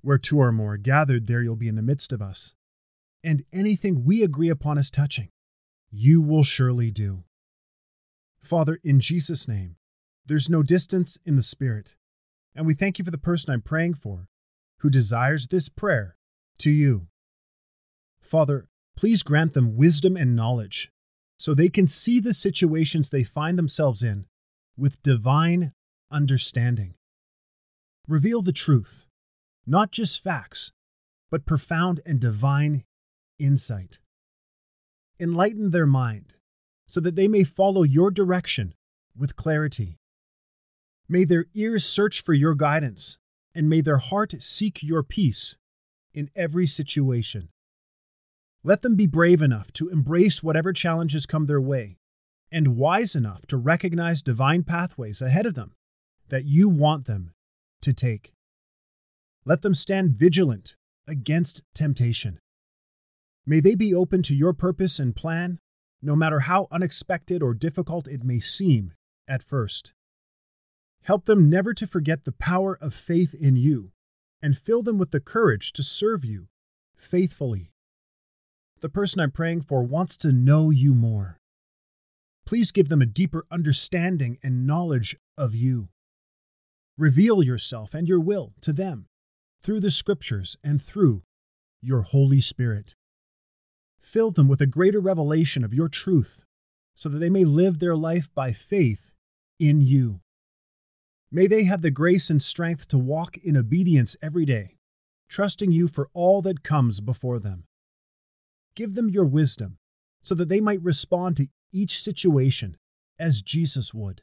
Where two or more are gathered, there you'll be in the midst of us. And anything we agree upon as touching, you will surely do. Father, in Jesus' name, there's no distance in the Spirit. And we thank you for the person I'm praying for who desires this prayer to you. Father, please grant them wisdom and knowledge so they can see the situations they find themselves in with divine understanding. Reveal the truth not just facts, but profound and divine insight. Enlighten their mind so that they may follow your direction with clarity. May their ears search for your guidance, and may their heart seek your peace in every situation. Let them be brave enough to embrace whatever challenges come their way, and wise enough to recognize divine pathways ahead of them that you want them to take. Let them stand vigilant against temptation. May they be open to your purpose and plan, no matter how unexpected or difficult it may seem at first. Help them never to forget the power of faith in you, and fill them with the courage to serve you faithfully. The person I'm praying for wants to know you more. Please give them a deeper understanding and knowledge of you. Reveal yourself and your will to them through the Scriptures and through your Holy Spirit. Fill them with a greater revelation of your truth so that they may live their life by faith in you. May they have the grace and strength to walk in obedience every day, trusting you for all that comes before them. Give them your wisdom so that they might respond to each situation as Jesus would.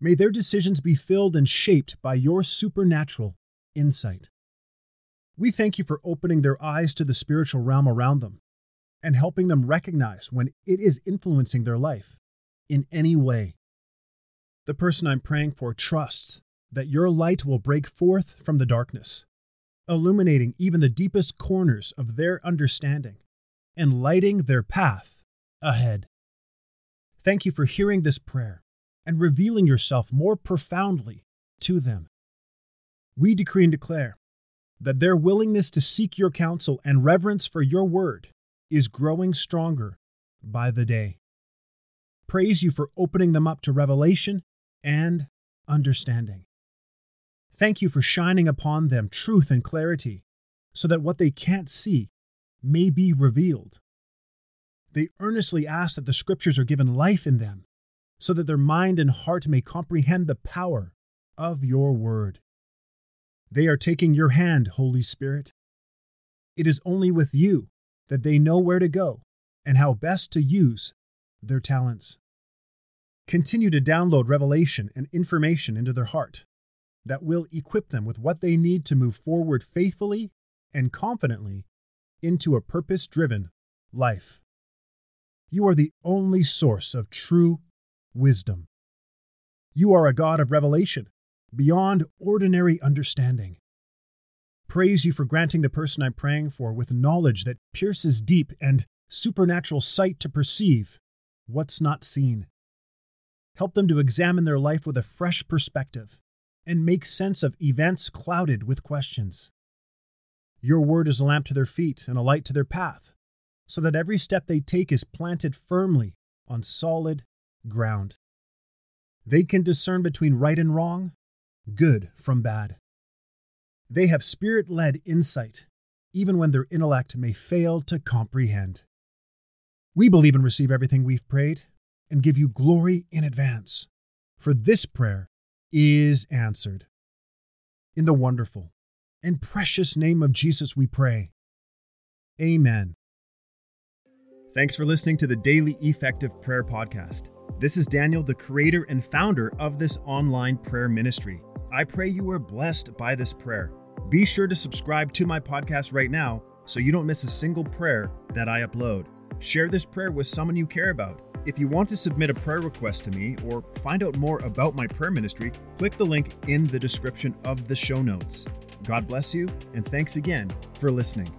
May their decisions be filled and shaped by your supernatural insight. We thank you for opening their eyes to the spiritual realm around them and helping them recognize when it is influencing their life in any way. The person I'm praying for trusts that your light will break forth from the darkness, illuminating even the deepest corners of their understanding and lighting their path ahead. Thank you for hearing this prayer and revealing yourself more profoundly to them we decree and declare that their willingness to seek your counsel and reverence for your word is growing stronger by the day. Praise you for opening them up to revelation and understanding. Thank you for shining upon them truth and clarity so that what they can't see may be revealed. They earnestly ask that the scriptures are given life in them so that their mind and heart may comprehend the power of your word. They are taking your hand, Holy Spirit. It is only with you that they know where to go and how best to use their talents. Continue to download revelation and information into their heart that will equip them with what they need to move forward faithfully and confidently into a purpose driven life. You are the only source of true wisdom. You are a God of revelation beyond ordinary understanding. Praise you for granting the person I'm praying for with knowledge that pierces deep and supernatural sight to perceive what's not seen. Help them to examine their life with a fresh perspective and make sense of events clouded with questions. Your word is a lamp to their feet and a light to their path, so that every step they take is planted firmly on solid ground. They can discern between right and wrong, good from bad. They have spirit led insight, even when their intellect may fail to comprehend. We believe and receive everything we've prayed and give you glory in advance, for this prayer is answered. In the wonderful and precious name of Jesus, we pray. Amen. Thanks for listening to the Daily Effective Prayer Podcast. This is Daniel, the creator and founder of this online prayer ministry. I pray you are blessed by this prayer. Be sure to subscribe to my podcast right now so you don't miss a single prayer that I upload. Share this prayer with someone you care about. If you want to submit a prayer request to me or find out more about my prayer ministry, click the link in the description of the show notes. God bless you, and thanks again for listening.